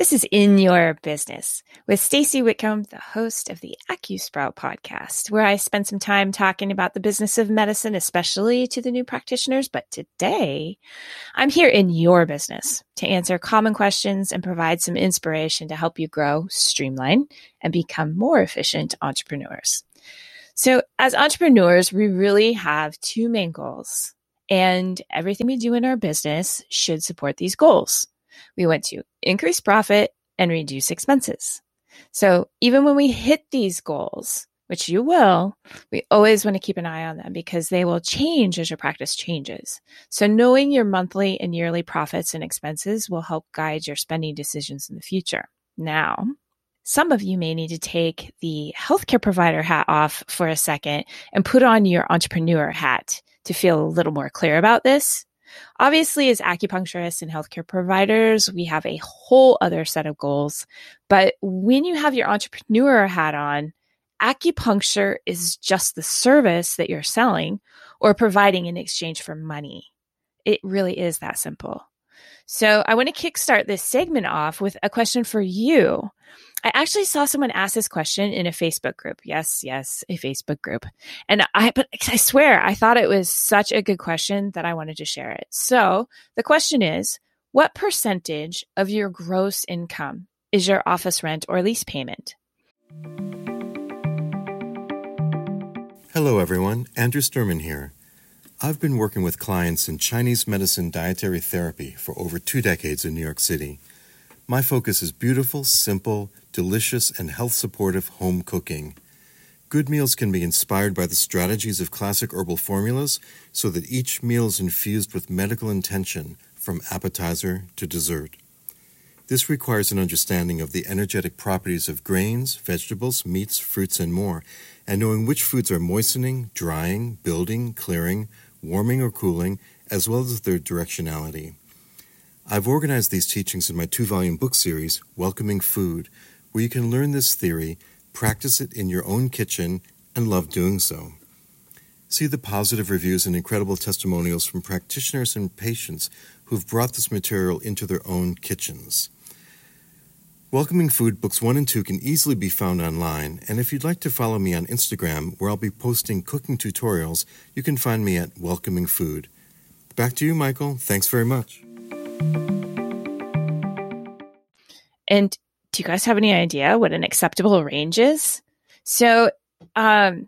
This is In Your Business with Stacy Whitcomb, the host of the AcuSprout podcast, where I spend some time talking about the business of medicine, especially to the new practitioners. But today, I'm here in your business to answer common questions and provide some inspiration to help you grow, streamline, and become more efficient entrepreneurs. So, as entrepreneurs, we really have two main goals, and everything we do in our business should support these goals. We want to increase profit and reduce expenses. So even when we hit these goals, which you will, we always want to keep an eye on them because they will change as your practice changes. So knowing your monthly and yearly profits and expenses will help guide your spending decisions in the future. Now, some of you may need to take the healthcare provider hat off for a second and put on your entrepreneur hat to feel a little more clear about this. Obviously, as acupuncturists and healthcare providers, we have a whole other set of goals. But when you have your entrepreneur hat on, acupuncture is just the service that you're selling or providing in exchange for money. It really is that simple. So I want to kickstart this segment off with a question for you. I actually saw someone ask this question in a Facebook group. Yes, yes, a Facebook group. And I, but I swear, I thought it was such a good question that I wanted to share it. So the question is, what percentage of your gross income is your office rent or lease payment? Hello, everyone. Andrew Sterman here. I've been working with clients in Chinese medicine dietary therapy for over two decades in New York City. My focus is beautiful, simple, delicious, and health supportive home cooking. Good meals can be inspired by the strategies of classic herbal formulas so that each meal is infused with medical intention from appetizer to dessert. This requires an understanding of the energetic properties of grains, vegetables, meats, fruits, and more, and knowing which foods are moistening, drying, building, clearing, warming, or cooling, as well as their directionality. I've organized these teachings in my two volume book series, Welcoming Food, where you can learn this theory, practice it in your own kitchen, and love doing so. See the positive reviews and incredible testimonials from practitioners and patients who've brought this material into their own kitchens. Welcoming Food Books 1 and 2 can easily be found online, and if you'd like to follow me on Instagram, where I'll be posting cooking tutorials, you can find me at Welcoming Food. Back to you, Michael. Thanks very much. And do you guys have any idea what an acceptable range is? So, um,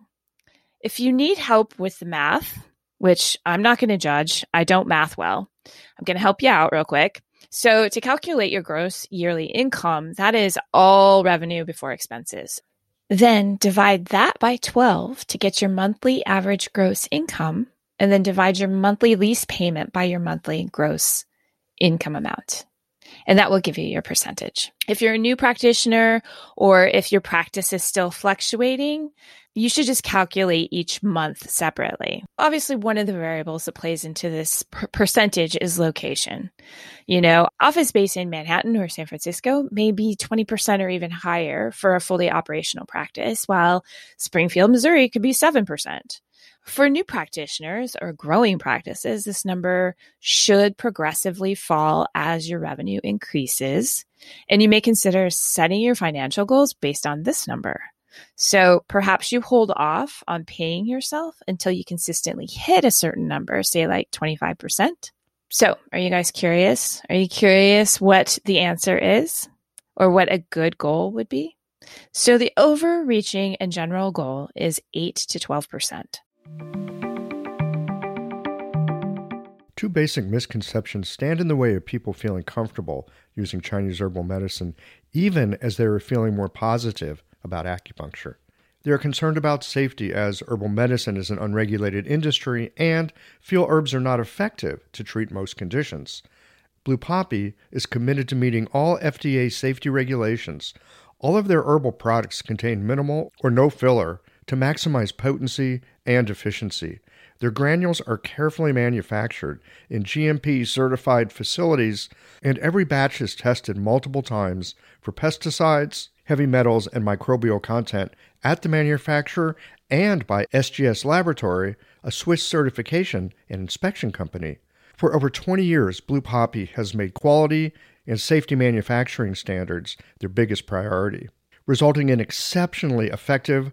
if you need help with the math, which I'm not going to judge, I don't math well. I'm going to help you out real quick. So, to calculate your gross yearly income, that is all revenue before expenses. Then divide that by 12 to get your monthly average gross income, and then divide your monthly lease payment by your monthly gross income amount. And that will give you your percentage. If you're a new practitioner or if your practice is still fluctuating, you should just calculate each month separately. Obviously, one of the variables that plays into this per- percentage is location. You know, office space in Manhattan or San Francisco may be 20% or even higher for a fully operational practice, while Springfield, Missouri could be 7%. For new practitioners or growing practices, this number should progressively fall as your revenue increases. And you may consider setting your financial goals based on this number. So perhaps you hold off on paying yourself until you consistently hit a certain number, say like 25%. So are you guys curious? Are you curious what the answer is or what a good goal would be? So the overreaching and general goal is 8 to 12%. Two basic misconceptions stand in the way of people feeling comfortable using Chinese herbal medicine, even as they are feeling more positive about acupuncture. They are concerned about safety as herbal medicine is an unregulated industry and feel herbs are not effective to treat most conditions. Blue Poppy is committed to meeting all FDA safety regulations. All of their herbal products contain minimal or no filler to maximize potency and efficiency. Their granules are carefully manufactured in GMP certified facilities, and every batch is tested multiple times for pesticides, heavy metals, and microbial content at the manufacturer and by SGS Laboratory, a Swiss certification and inspection company. For over 20 years, Blue Poppy has made quality, and safety manufacturing standards their biggest priority, resulting in exceptionally effective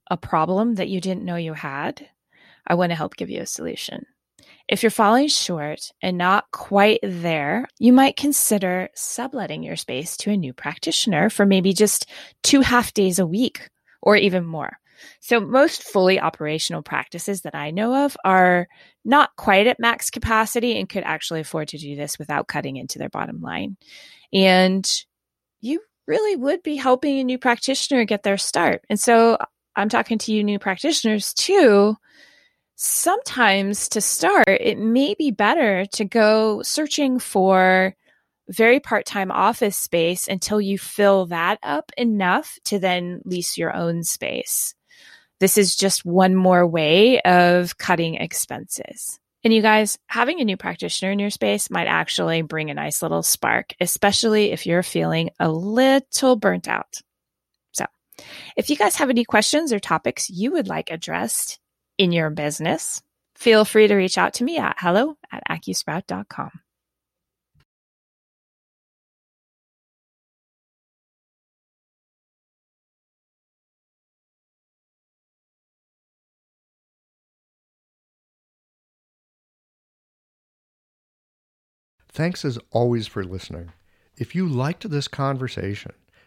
a problem that you didn't know you had, I want to help give you a solution. If you're falling short and not quite there, you might consider subletting your space to a new practitioner for maybe just two half days a week or even more. So most fully operational practices that I know of are not quite at max capacity and could actually afford to do this without cutting into their bottom line. And you really would be helping a new practitioner get their start. And so I'm talking to you new practitioners too. Sometimes to start, it may be better to go searching for very part time office space until you fill that up enough to then lease your own space. This is just one more way of cutting expenses. And you guys, having a new practitioner in your space might actually bring a nice little spark, especially if you're feeling a little burnt out. If you guys have any questions or topics you would like addressed in your business, feel free to reach out to me at hello at acusprout.com. Thanks as always for listening. If you liked this conversation,